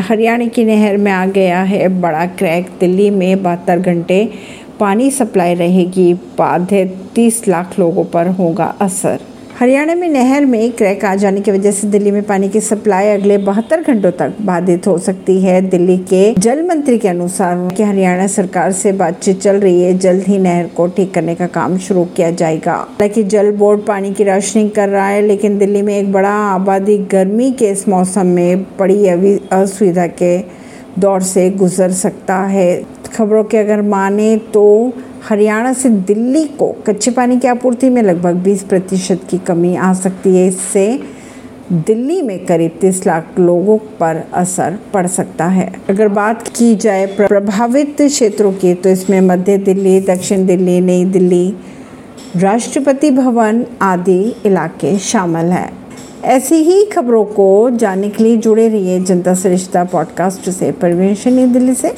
हरियाणा की नहर में आ गया है बड़ा क्रैक। दिल्ली में बहत्तर घंटे पानी सप्लाई रहेगी। बाधित तीस लाख लोगों पर होगा असर। हरियाणा में नहर में क्रैक आ जाने की वजह से दिल्ली में पानी की सप्लाई अगले बहत्तर घंटों तक बाधित हो सकती है। दिल्ली के जल मंत्री के अनुसार कि हरियाणा सरकार से बातचीत चल रही है, जल्द ही नहर को ठीक करने का काम शुरू किया जाएगा। हालाँकि जल बोर्ड पानी की राशनिंग कर रहा है, लेकिन दिल्ली में एक बड़ा आबादी गर्मी के इस मौसम में बड़ी असुविधा के दौर से गुजर सकता है। खबरों के अगर माने तो हरियाणा से दिल्ली को कच्चे पानी की आपूर्ति में लगभग 20 प्रतिशत की कमी आ सकती है। इससे दिल्ली में करीब 30 लाख लोगों पर असर पड़ सकता है। अगर बात की जाए प्रभावित क्षेत्रों की तो इसमें मध्य दिल्ली, दक्षिण दिल्ली, नई दिल्ली, राष्ट्रपति भवन आदि इलाके शामिल हैं। ऐसी ही खबरों को जानने के लिए जुड़े रहिए जनता सरिश्ता पॉडकास्ट से। परवीन दिल्ली से।